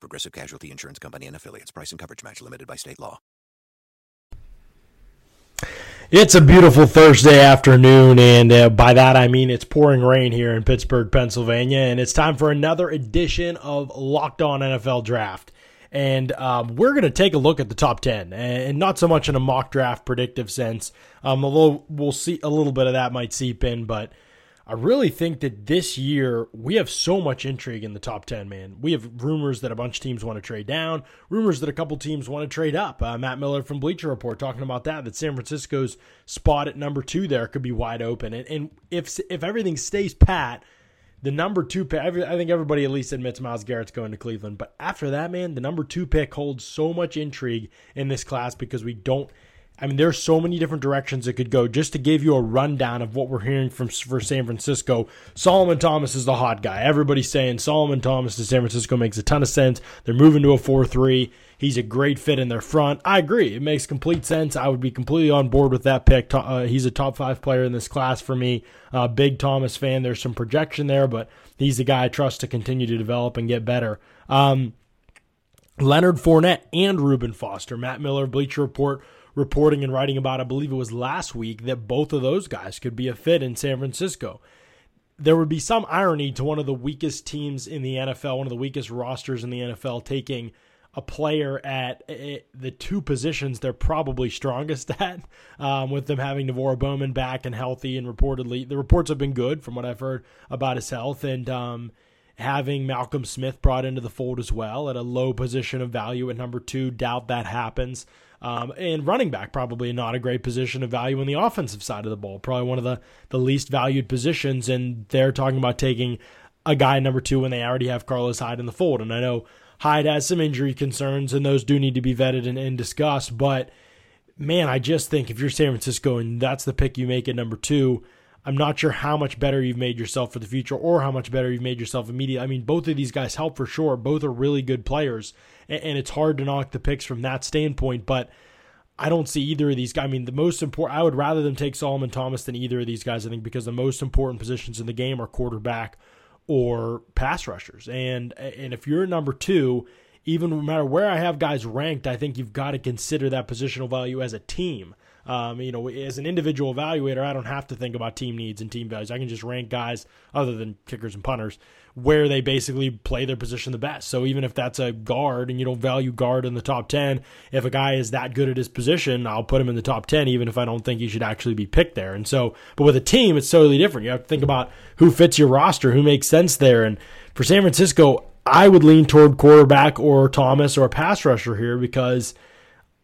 Progressive Casualty Insurance Company and affiliates. Price and coverage match limited by state law. It's a beautiful Thursday afternoon, and uh, by that I mean it's pouring rain here in Pittsburgh, Pennsylvania, and it's time for another edition of Locked On NFL Draft. And um, we're going to take a look at the top 10, and not so much in a mock draft predictive sense, um, although we'll see a little bit of that might seep in, but I really think that this year we have so much intrigue in the top 10, man. We have rumors that a bunch of teams want to trade down, rumors that a couple teams want to trade up. Uh, Matt Miller from Bleacher Report talking about that, that San Francisco's spot at number two there could be wide open. And, and if, if everything stays pat, the number two pick, I think everybody at least admits Myles Garrett's going to Cleveland. But after that, man, the number two pick holds so much intrigue in this class because we don't – I mean, there's so many different directions it could go. Just to give you a rundown of what we're hearing from for San Francisco, Solomon Thomas is the hot guy. Everybody's saying Solomon Thomas to San Francisco makes a ton of sense. They're moving to a 4-3. He's a great fit in their front. I agree. It makes complete sense. I would be completely on board with that pick. Uh, he's a top five player in this class for me. Uh, big Thomas fan. There's some projection there, but he's the guy I trust to continue to develop and get better. Um, Leonard Fournette and Reuben Foster. Matt Miller, Bleacher Report reporting and writing about, I believe it was last week, that both of those guys could be a fit in San Francisco. There would be some irony to one of the weakest teams in the NFL, one of the weakest rosters in the NFL, taking a player at the two positions they're probably strongest at, um, with them having NaVorro Bowman back and healthy, and reportedly the reports have been good from what I've heard about his health, and um, having Malcolm Smith brought into the fold as well at a low position of value at number two. Doubt that happens. Um, and running back, probably not a great position of value on the offensive side of the ball. Probably one of the, the least valued positions. And they're talking about taking a guy number two when they already have Carlos Hyde in the fold. And I know Hyde has some injury concerns, and those do need to be vetted and, and discussed. But man, I just think if you're San Francisco and that's the pick you make at number two, I'm not sure how much better you've made yourself for the future or how much better you've made yourself immediately. I mean, both of these guys help for sure. Both are really good players and it's hard to knock the picks from that standpoint. But I don't see either of these guys. I mean, the most important, I would rather them take Solomon Thomas than either of these guys, I think, because the most important positions in the game are quarterback or pass rushers. And and if you're number two, even no matter where I have guys ranked, I think you've got to consider that positional value as a team. Um, you know, as an individual evaluator, I don't have to think about team needs and team values. I can just rank guys other than kickers and punters where they basically play their position the best. So even if that's a guard and you don't value guard in the top 10, if a guy is that good at his position, I'll put him in the top 10 even if I don't think he should actually be picked there. And so, but with a team, it's totally different. You have to think about who fits your roster, who makes sense there. And for San Francisco, I would lean toward quarterback or Thomas or a pass rusher here because –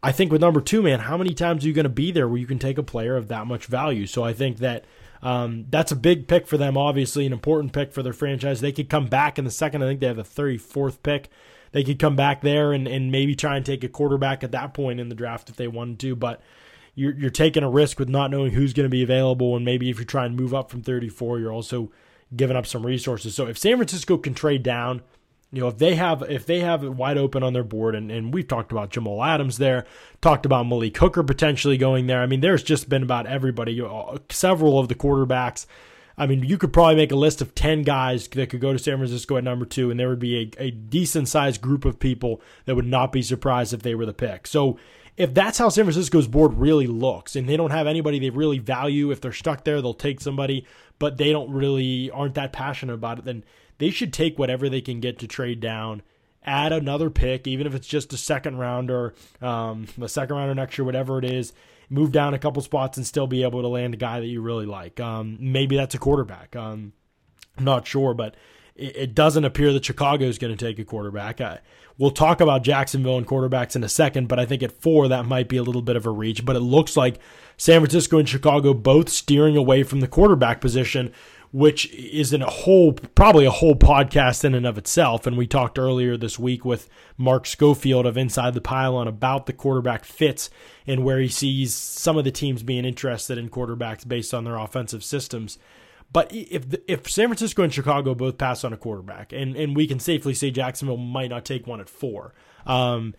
I think with number two, man, how many times are you going to be there where you can take a player of that much value? So I think that um, that's a big pick for them, obviously, an important pick for their franchise. They could come back in the second. I think they have a 34th pick. They could come back there and, and maybe try and take a quarterback at that point in the draft if they wanted to. But you're, you're taking a risk with not knowing who's going to be available. And maybe if you try and move up from 34, you're also giving up some resources. So if San Francisco can trade down, you know, if they have if they have it wide open on their board, and, and we've talked about Jamal Adams there, talked about Malik Hooker potentially going there. I mean, there's just been about everybody, several of the quarterbacks. I mean, you could probably make a list of 10 guys that could go to San Francisco at number two, and there would be a, a decent sized group of people that would not be surprised if they were the pick. So, if that's how San Francisco's board really looks, and they don't have anybody they really value, if they're stuck there, they'll take somebody, but they don't really aren't that passionate about it, then they should take whatever they can get to trade down, add another pick, even if it's just a second rounder, um, a second rounder next year, whatever it is. Move down a couple spots and still be able to land a guy that you really like. Um, maybe that's a quarterback. Um, I'm not sure, but it, it doesn't appear that Chicago is going to take a quarterback. I, we'll talk about Jacksonville and quarterbacks in a second, but I think at four that might be a little bit of a reach. But it looks like San Francisco and Chicago both steering away from the quarterback position, which is in a whole, probably a whole podcast in and of itself. And we talked earlier this week with Mark Schofield of Inside the Pylon about the quarterback fits and where he sees some of the teams being interested in quarterbacks based on their offensive systems. But if if San Francisco and Chicago both pass on a quarterback, and, and we can safely say Jacksonville might not take one at four, um,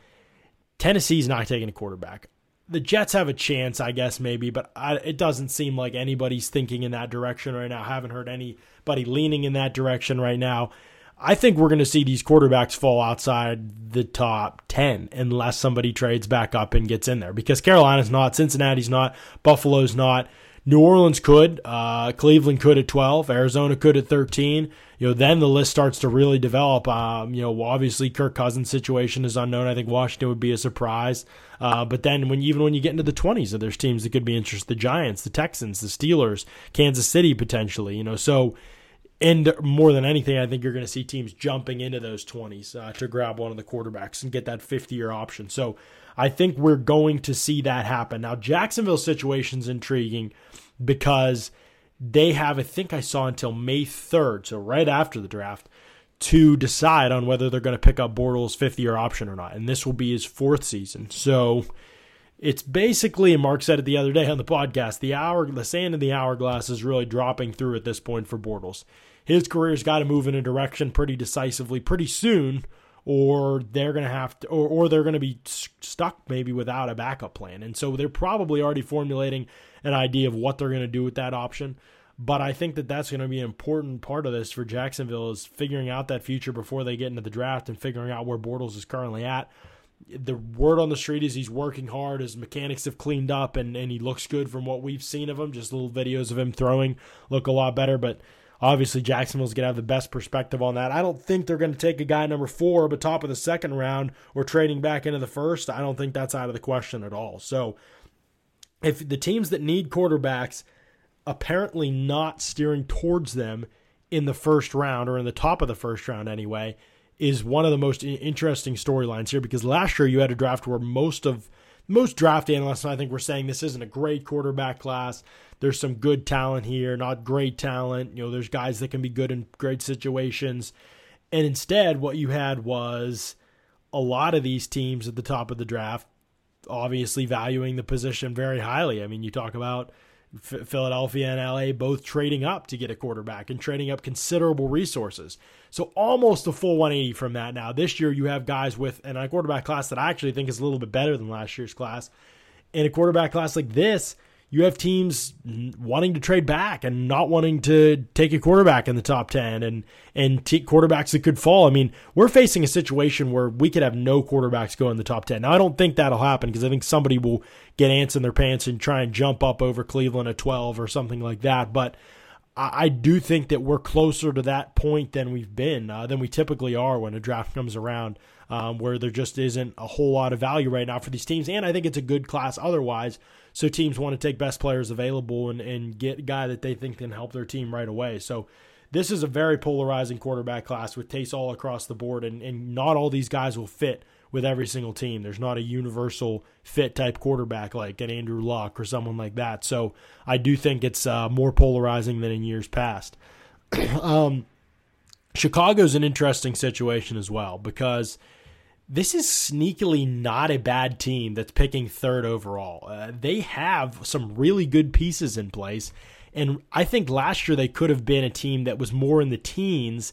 Tennessee's not taking a quarterback the Jets have a chance, I guess, maybe, but I, it doesn't seem like anybody's thinking in that direction right now. I haven't heard anybody leaning in that direction right now. I think we're going to see these quarterbacks fall outside the top 10 unless somebody trades back up and gets in there because Carolina's not, Cincinnati's not, Buffalo's not. New Orleans could, uh, Cleveland could at 12, Arizona could at 13. You know, then the list starts to really develop. Um, you know, obviously Kirk Cousins' situation is unknown. I think Washington would be a surprise. Uh, but then when even when you get into the 20s, there's teams that could be interested: the Giants, the Texans, the Steelers, Kansas City potentially. You know, so and more than anything, I think you're going to see teams jumping into those 20s uh, to grab one of the quarterbacks and get that 50 year option. So I think we're going to see that happen. Now, Jacksonville's situation is intriguing because they have, I think I saw until May 3rd, so right after the draft, to decide on whether they're going to pick up Bortles' fifth year option or not. And this will be his fourth season. So it's basically, and Mark said it the other day on the podcast, the hour, the sand in the hourglass is really dropping through at this point for Bortles. His career's got to move in a direction pretty decisively pretty soon, or they're going to have to, or, or they're going to be stuck maybe without a backup plan. And so they're probably already formulating an idea of what they're going to do with that option. But I think that that's going to be an important part of this for Jacksonville is figuring out that future before they get into the draft and figuring out where Bortles is currently at. The word on the street is he's working hard. His mechanics have cleaned up, and, and he looks good from what we've seen of him. Just little videos of him throwing look a lot better. But obviously, Jacksonville's going to have the best perspective on that. I don't think they're going to take a guy number four, but top of the second round or trading back into the first. I don't think that's out of the question at all. So if the teams that need quarterbacks apparently not steering towards them in the first round or in the top of the first round anyway is one of the most interesting storylines here because last year you had a draft where most of most draft analysts I think were saying this isn't a great quarterback class. There's some good talent here, not great talent. You know, there's guys that can be good in great situations. And instead what you had was a lot of these teams at the top of the draft obviously valuing the position very highly. I mean, you talk about Philadelphia and LA both trading up to get a quarterback and trading up considerable resources. So almost a full 180 from that now. This year you have guys with and a quarterback class that I actually think is a little bit better than last year's class. In a quarterback class like this, you have teams wanting to trade back and not wanting to take a quarterback in the top 10 and and quarterbacks that could fall. I mean, we're facing a situation where we could have no quarterbacks go in the top 10. Now, I don't think that'll happen because I think somebody will get ants in their pants and try and jump up over Cleveland at 12 or something like that, but I do think that we're closer to that point than we've been, uh, than we typically are when a draft comes around, um, where there just isn't a whole lot of value right now for these teams. And I think it's a good class otherwise. So teams want to take best players available and, and get a guy that they think can help their team right away. So this is a very polarizing quarterback class with tastes all across the board, and, and not all these guys will fit with every single team. There's not a universal fit type quarterback like an Andrew Luck or someone like that. So I do think it's uh, more polarizing than in years past. um, Chicago's an interesting situation as well because this is sneakily not a bad team that's picking third overall. Uh, they have some really good pieces in place. And I think last year they could have been a team that was more in the teens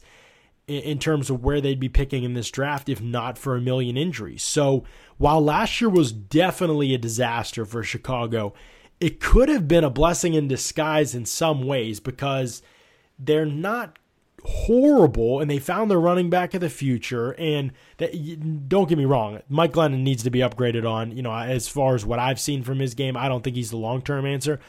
in terms of where they'd be picking in this draft if not for a million injuries. So while last year was definitely a disaster for Chicago, it could have been a blessing in disguise in some ways because they're not horrible and they found their running back of the future and that, don't get me wrong Mike Glennon needs to be upgraded on you know as far as what I've seen from his game I don't think he's the long-term answer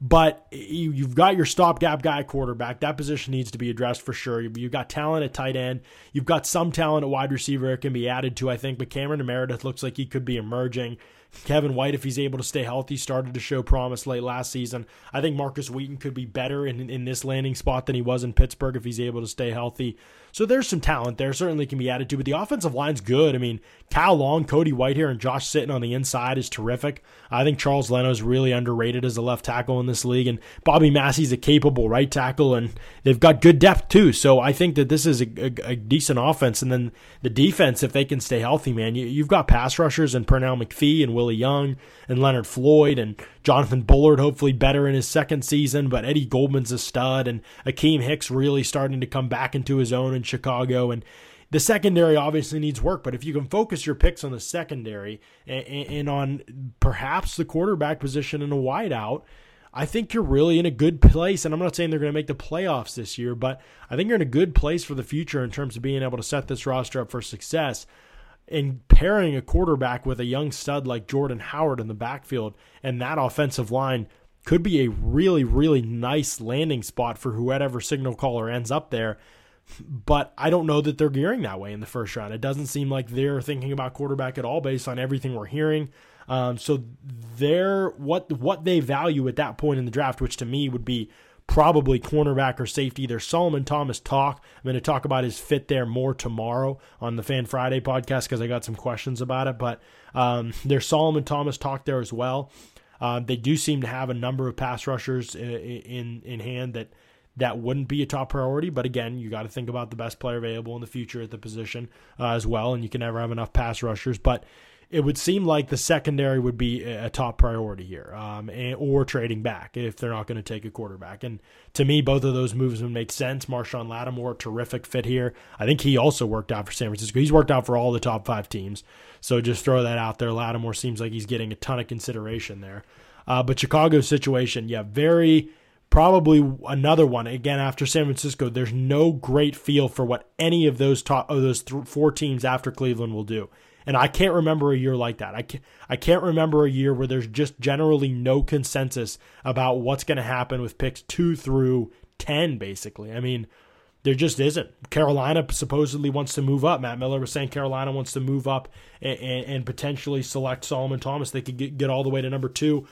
but you've got your stopgap guy quarterback. That position needs to be addressed for sure. You've got talent at tight end. You've got some talent at wide receiver that can be added to, I think. But Cameron Meredith looks like he could be emerging. Kevin White, if he's able to stay healthy, started to show promise late last season. I think Markus Wheaton could be better in, in this landing spot than he was in Pittsburgh if he's able to stay healthy. So there's some talent there, certainly can be added to, but the offensive line's good. I mean, Kyle Long, Cody Whitehair, and Josh Sitton on the inside is terrific. I think Charles Leno is really underrated as a left tackle in this league, and Bobby Massie's a capable right tackle, and they've got good depth too. So I think that this is a, a, a decent offense, and then the defense, if they can stay healthy, man, you, have got pass rushers and Pernell McPhee and Willie Young and Leonard Floyd and Jonathan Bullard, hopefully better in his second season, but Eddie Goldman's a stud, and Akiem Hicks really starting to come back into his own in Chicago. And the secondary obviously needs work, but if you can focus your picks on the secondary and, and on perhaps the quarterback position and a wideout, I think you're really in a good place. And I'm not saying they're going to make the playoffs this year, but I think you're in a good place for the future in terms of being able to set this roster up for success and pairing a quarterback with a young stud like Jordan Howard in the backfield and that offensive line could be a really, really nice landing spot for whoever signal caller ends up there. But I don't know that they're gearing that way in the first round. It doesn't seem like they're thinking about quarterback at all based on everything we're hearing. Um, so they're what what they value at that point in the draft, which to me would be probably cornerback or safety. There's Solomon Thomas talk. I'm going to talk about his fit there more tomorrow on the Fan Friday podcast because I got some questions about it. But um, there's Solomon Thomas talk there as well. Uh, they do seem to have a number of pass rushers in in, in hand that that wouldn't be a top priority. But again, you got to think about the best player available in the future at the position uh, as well, and you can never have enough pass rushers. But it would seem like the secondary would be a top priority here, um, and, or trading back if they're not going to take a quarterback. And to me, both of those moves would make sense. Marshon Lattimore, terrific fit here. I think he also worked out for San Francisco. He's worked out for all the top five teams. So just throw that out there. Lattimore seems like he's getting a ton of consideration there. Uh, but Chicago's situation, yeah, very probably another one again after San Francisco. There's no great feel for what any of those top of those th- four teams after Cleveland will do. And I can't remember a year like that. I can't, I can't remember a year where there's just generally no consensus about what's going to happen with picks two through 10, basically. I mean, there just isn't. Carolina supposedly wants to move up. Matt Miller was saying Carolina wants to move up and, and, and potentially select Solomon Thomas. They could get, get all the way to number two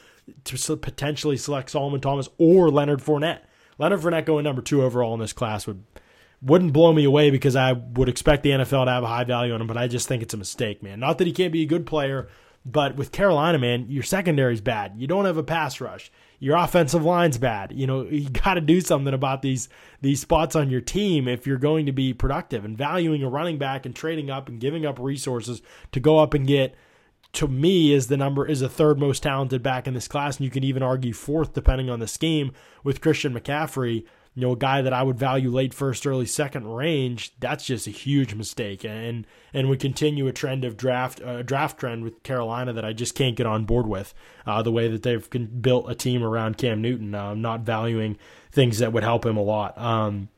to potentially select Solomon Thomas or Leonard Fournette. Leonard Fournette going number two overall in this class would wouldn't blow me away because I would expect the NFL to have a high value on him, but I just think it's a mistake, man. Not that he can't be a good player, but with Carolina, man, your secondary's bad. You don't have a pass rush. Your offensive line's bad. You know, you got to do something about these these spots on your team if you're going to be productive and valuing a running back and trading up and giving up resources to go up and get to me is the number is the third most talented back in this class and you can even argue fourth depending on the scheme with Christian McCaffrey you know, a guy that I would value late first, early second range, that's just a huge mistake. And and we continue a trend of draft a draft trend with Carolina that I just can't get on board with. Uh, the way that they've built a team around Cam Newton, uh, not valuing things that would help him a lot. Um,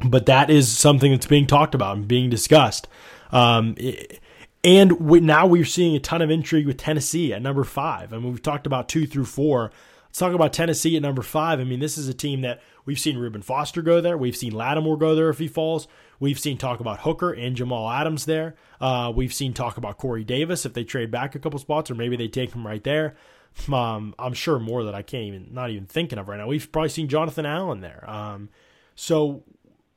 but that is something that's being talked about and being discussed. Um, it, and we, now we're seeing a ton of intrigue with Tennessee at number five. I mean, we've talked about two through four. Let's talk about Tennessee at number five. I mean, this is a team that we've seen Reuben Foster go there. We've seen Lattimore go there if he falls. We've seen talk about Hooker and Jamal Adams there. Uh, we've seen talk about Corey Davis if they trade back a couple spots, or maybe they take him right there. Um, I'm sure more that I can't even, not even thinking of right now. We've probably seen Jonathan Allen there. Um, so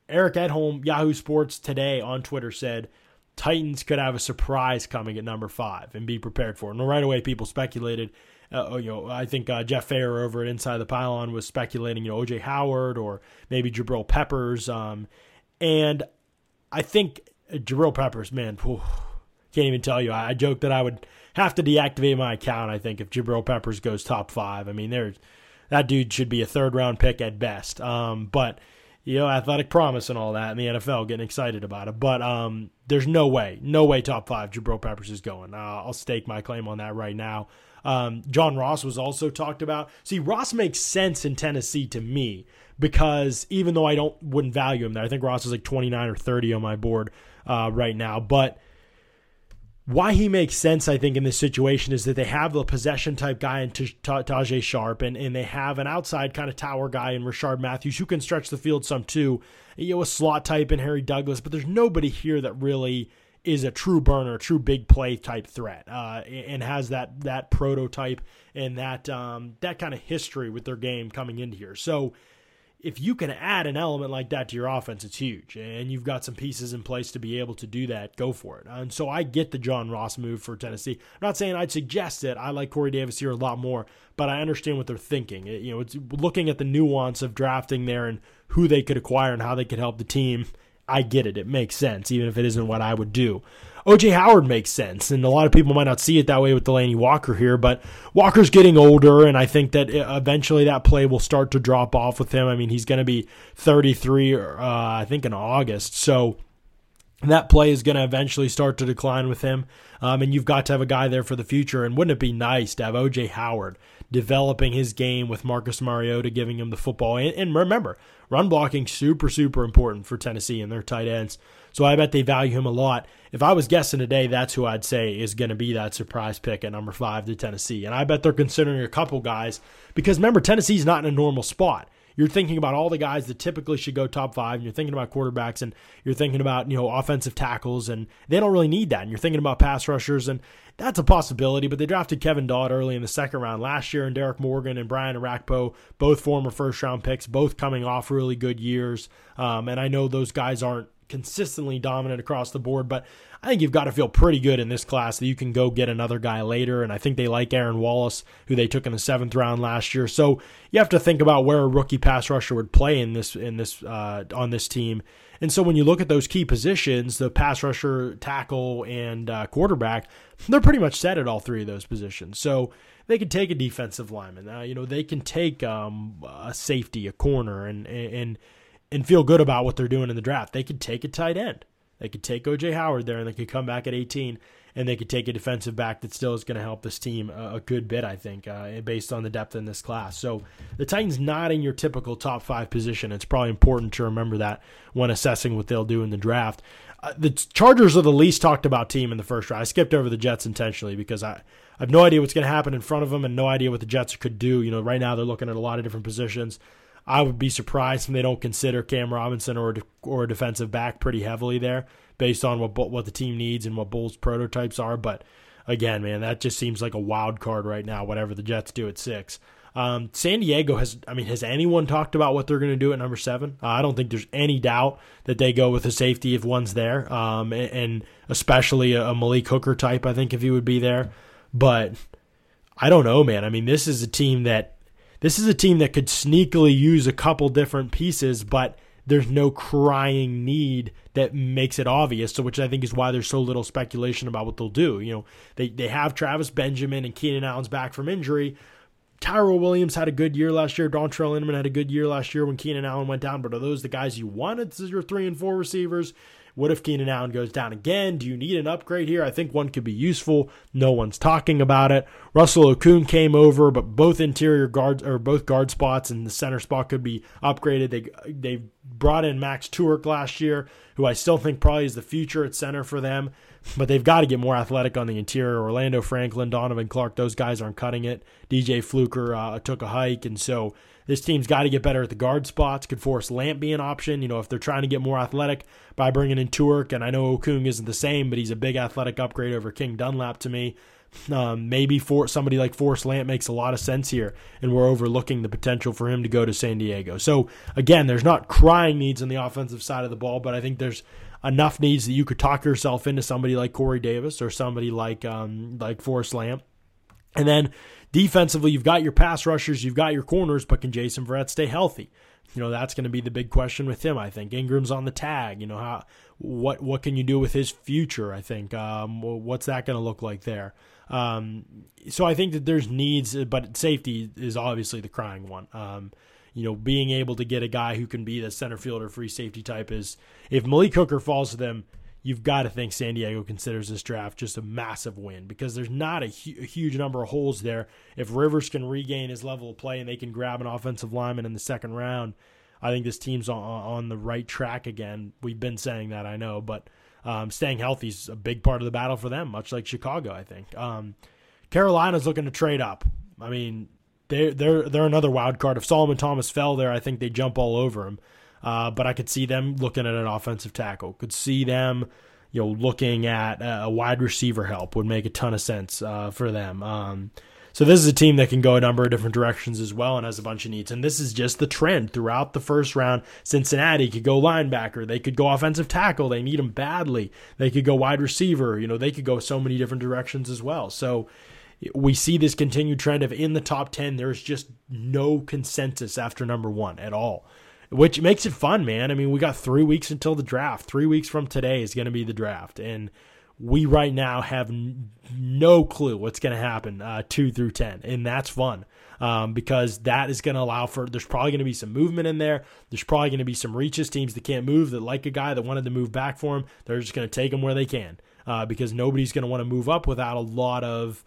Eric Edholm, Yahoo Sports today on Twitter said Titans could have a surprise coming at number five and be prepared for it. And right away, people speculated uh, oh, you know, I think uh, Jeff Fair over at Inside the Pylon was speculating, you know, OJ Howard or maybe Jabril Peppers. Um, and I think uh, Jabril Peppers, man, whew, can't even tell you. I, I joked that I would have to deactivate my account. I think if Jabril Peppers goes top five, I mean, there's that dude should be a third round pick at best. Um, but you know, athletic promise and all that in the NFL, getting excited about it. But um, there's no way, no way top five Jabril Peppers is going. Uh, I'll stake my claim on that right now. Um, John Ross was also talked about. See, Ross makes sense in Tennessee to me because even though I don't wouldn't value him there, I think Ross is like 29 or 30 on my board uh, right now. But why he makes sense, I think, in this situation is that they have the possession type guy in Tajaé Sharpe, and, and they have an outside kind of tower guy in Rishard Matthews who can stretch the field some too. You know, a slot type in Harry Douglas, but there's nobody here that really is a true burner, true big play type threat, uh, and has that that prototype and that um, that kind of history with their game coming into here. So if you can add an element like that to your offense, it's huge. And you've got some pieces in place to be able to do that. Go for it. And so I get the John Ross move for Tennessee. I'm not saying I'd suggest it. I like Corey Davis here a lot more, but I understand what they're thinking. It, you know, it's looking at the nuance of drafting there and who they could acquire and how they could help the team. I get it. It makes sense, even if it isn't what I would do. OJ Howard makes sense, and a lot of people might not see it that way with Delanie Walker here, but Walker's getting older, and I think that eventually that play will start to drop off with him. I mean, he's going to be 33, uh, I think, in August, so that play is going to eventually start to decline with him. Um, and you've got to have a guy there for the future. And wouldn't it be nice to have OJ Howard developing his game with Marcus Mariota giving him the football? And, and remember, run blocking super super important for Tennessee and their tight ends. So I bet they value him a lot. If I was guessing today, that's who I'd say is going to be that surprise pick at number five to Tennessee. And I bet they're considering a couple guys because remember, Tennessee's not in a normal spot. You're thinking about all the guys that typically should go top five, and you're thinking about quarterbacks, and you're thinking about you know offensive tackles, and they don't really need that. And you're thinking about pass rushers, and that's a possibility. But they drafted Kevin Dodd early in the second round last year, and Derrick Morgan and Brian Orakpo, both former first round picks, both coming off really good years. Um, and I know those guys aren't consistently dominant across the board, but I think you've got to feel pretty good in this class that you can go get another guy later. And I think they like Aaron Wallace, who they took in the seventh round last year. So you have to think about where a rookie pass rusher would play in this in this uh, on this team. And so when you look at those key positions, the pass rusher, tackle, and uh, quarterback, they're pretty much set at all three of those positions. So they can take a defensive lineman. Uh, you know, they can take um, a safety, a corner, and and and feel good about what they're doing in the draft. They could take a tight end. They could take OJ Howard there and they could come back at 18 and they could take a defensive back that still is going to help this team a, a good bit, I think, uh, based on the depth in this class. So the Titans not in your typical top five position. It's probably important to remember that when assessing what they'll do in the draft. Uh, the Chargers are the least talked about team in the first round. I skipped over the Jets intentionally because I, I have no idea what's going to happen in front of them and no idea what the Jets could do. You know, right now they're looking at a lot of different positions. I would be surprised if they don't consider Cam Robinson or or a defensive back pretty heavily there, based on what what the team needs and what Bowles prototypes are. But again, man, that just seems like a wild card right now. Whatever the Jets do at six. Um, San Diego has, I mean, has anyone talked about what they're going to do at number seven? Uh, I don't think there's any doubt that they go with a safety if one's there, um, and, and, especially a, a Malik Hooker type. I think if he would be there, but I don't know, man. I mean, this is a team that this is a team that could sneakily use a couple different pieces, but there's no crying need that makes it obvious. So, which I think is why there's so little speculation about what they'll do. You know, they they have Travis Benjamin and Keenan Allen's back from injury. Tyrell Williams had a good year last year. Dontrelle Inman had a good year last year when Keenan Allen went down. But are those the guys you wanted as your three and four receivers? What if Keenan Allen goes down again? Do you need an upgrade here? I think one could be useful. No one's talking about it. Russell Okung came over, but both interior guards or both guard spots and the center spot could be upgraded. They they brought in Max Tuerk last year, who I still think probably is the future at center for them. But they've got to get more athletic on the interior. Orlando Franklin, Donavon Clark, those guys aren't cutting it. DJ Fluker uh, took a hike, and so this team's got to get better at the guard spots. Could Forrest Lamp be an option? You know, if they're trying to get more athletic by bringing in Tuerk. and I know Okung isn't the same, but he's a big athletic upgrade over King Dunlap to me. Um, maybe for somebody like Forrest Lamp makes a lot of sense here, and we're overlooking the potential for him to go to San Diego. So again, there's not crying needs on the offensive side of the ball, but I think there's enough needs that you could talk yourself into somebody like Corey Davis or somebody like um, like Forrest Lamp. And then defensively, you've got your pass rushers, you've got your corners, but can Jason Verrett stay healthy? You know, that's going to be the big question with him. I think Ingram's on the tag. You know, how what what can you do with his future? I think um, what's that going to look like there? Um, so I think that there's needs, but safety is obviously the crying one. Um, you know, being able to get a guy who can be the center fielder, free safety type is if Malik Hooker falls to them, you've got to think San Diego considers this draft just a massive win because there's not a, hu- a, huge number of holes there. If Rivers can regain his level of play and they can grab an offensive lineman in the second round, I think this team's on, on the right track again. We've been saying that, I know, but um, staying healthy is a big part of the battle for them, much like Chicago, I think. Um, Carolina's looking to trade up. I mean, they're they're they're another wild card. If Solomon Thomas fell there, I think they jump all over him. Uh, but I could see them looking at an offensive tackle. Could see them, you know, looking at a wide receiver help would make a ton of sense uh, for them. Um, so this is a team that can go a number of different directions as well and has a bunch of needs. And this is just the trend throughout the first round. Cincinnati could go linebacker. They could go offensive tackle. They need them badly. They could go wide receiver. You know, they could go so many different directions as well. So we see this continued trend of in the top 10, there's just no consensus after number one at all which makes it fun, man. I mean, we got three weeks until the draft. Three weeks from today is going to be the draft, and we right now have n- no clue what's going to happen uh, two through ten, and that's fun um, because that is going to allow for. There's probably going to be some movement in there. There's probably going to be some reaches teams that can't move that like a guy that wanted to move back for him. They're just going to take him where they can uh, because nobody's going to want to move up without a lot of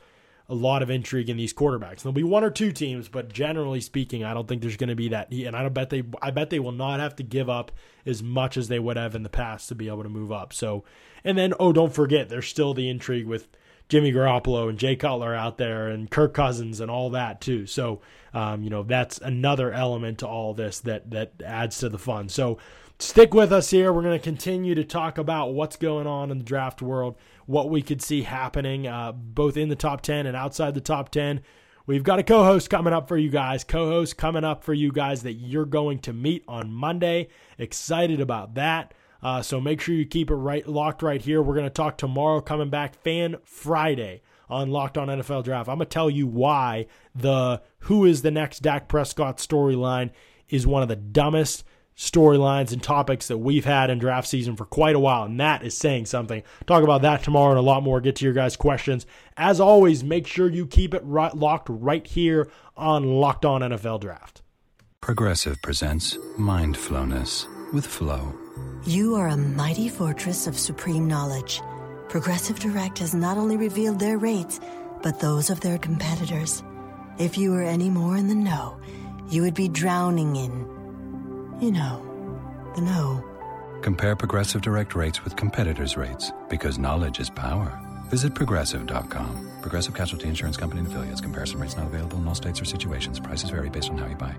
a lot of intrigue in these quarterbacks. There'll be one or two teams, but generally speaking, I don't think there's going to be that. And I don't bet they. I bet they will not have to give up as much as they would have in the past to be able to move up. So, and then oh, don't forget, there's still the intrigue with Jimmy Garoppolo and Jay Cutler out there, and Kirk Cousins and all that too. So, um, you know, that's another element to all this that that adds to the fun. So stick with us here. We're going to continue to talk about what's going on in the draft world, what we could see happening uh, both in the top 10 and outside the top 10. We've got a co host coming up for you guys, co host coming up for you guys that you're going to meet on Monday. Excited about that. Uh, so make sure you keep it right locked right here. We're going to talk tomorrow, coming back Fan Friday on Locked On NFL Draft. I'm going to tell you why the who is the next Dak Prescott storyline is one of the dumbest storylines and topics that we've had in draft season for quite a while, and that is saying something. Talk about that tomorrow and a lot more. Get to your guys' questions. As always, make sure you keep it right, locked right here on Locked On NFL Draft. Progressive presents Mindfulness with Flow. You are a mighty fortress of supreme knowledge. Progressive Direct has not only revealed their rates, but those of their competitors. If you were any more in the know, you would be drowning in you know, the know. Compare Progressive Direct rates with competitors' rates because knowledge is power. Visit progressive.com. Progressive Casualty Insurance Company and affiliates. Comparison rates not available in all states or situations. Prices vary based on how you buy.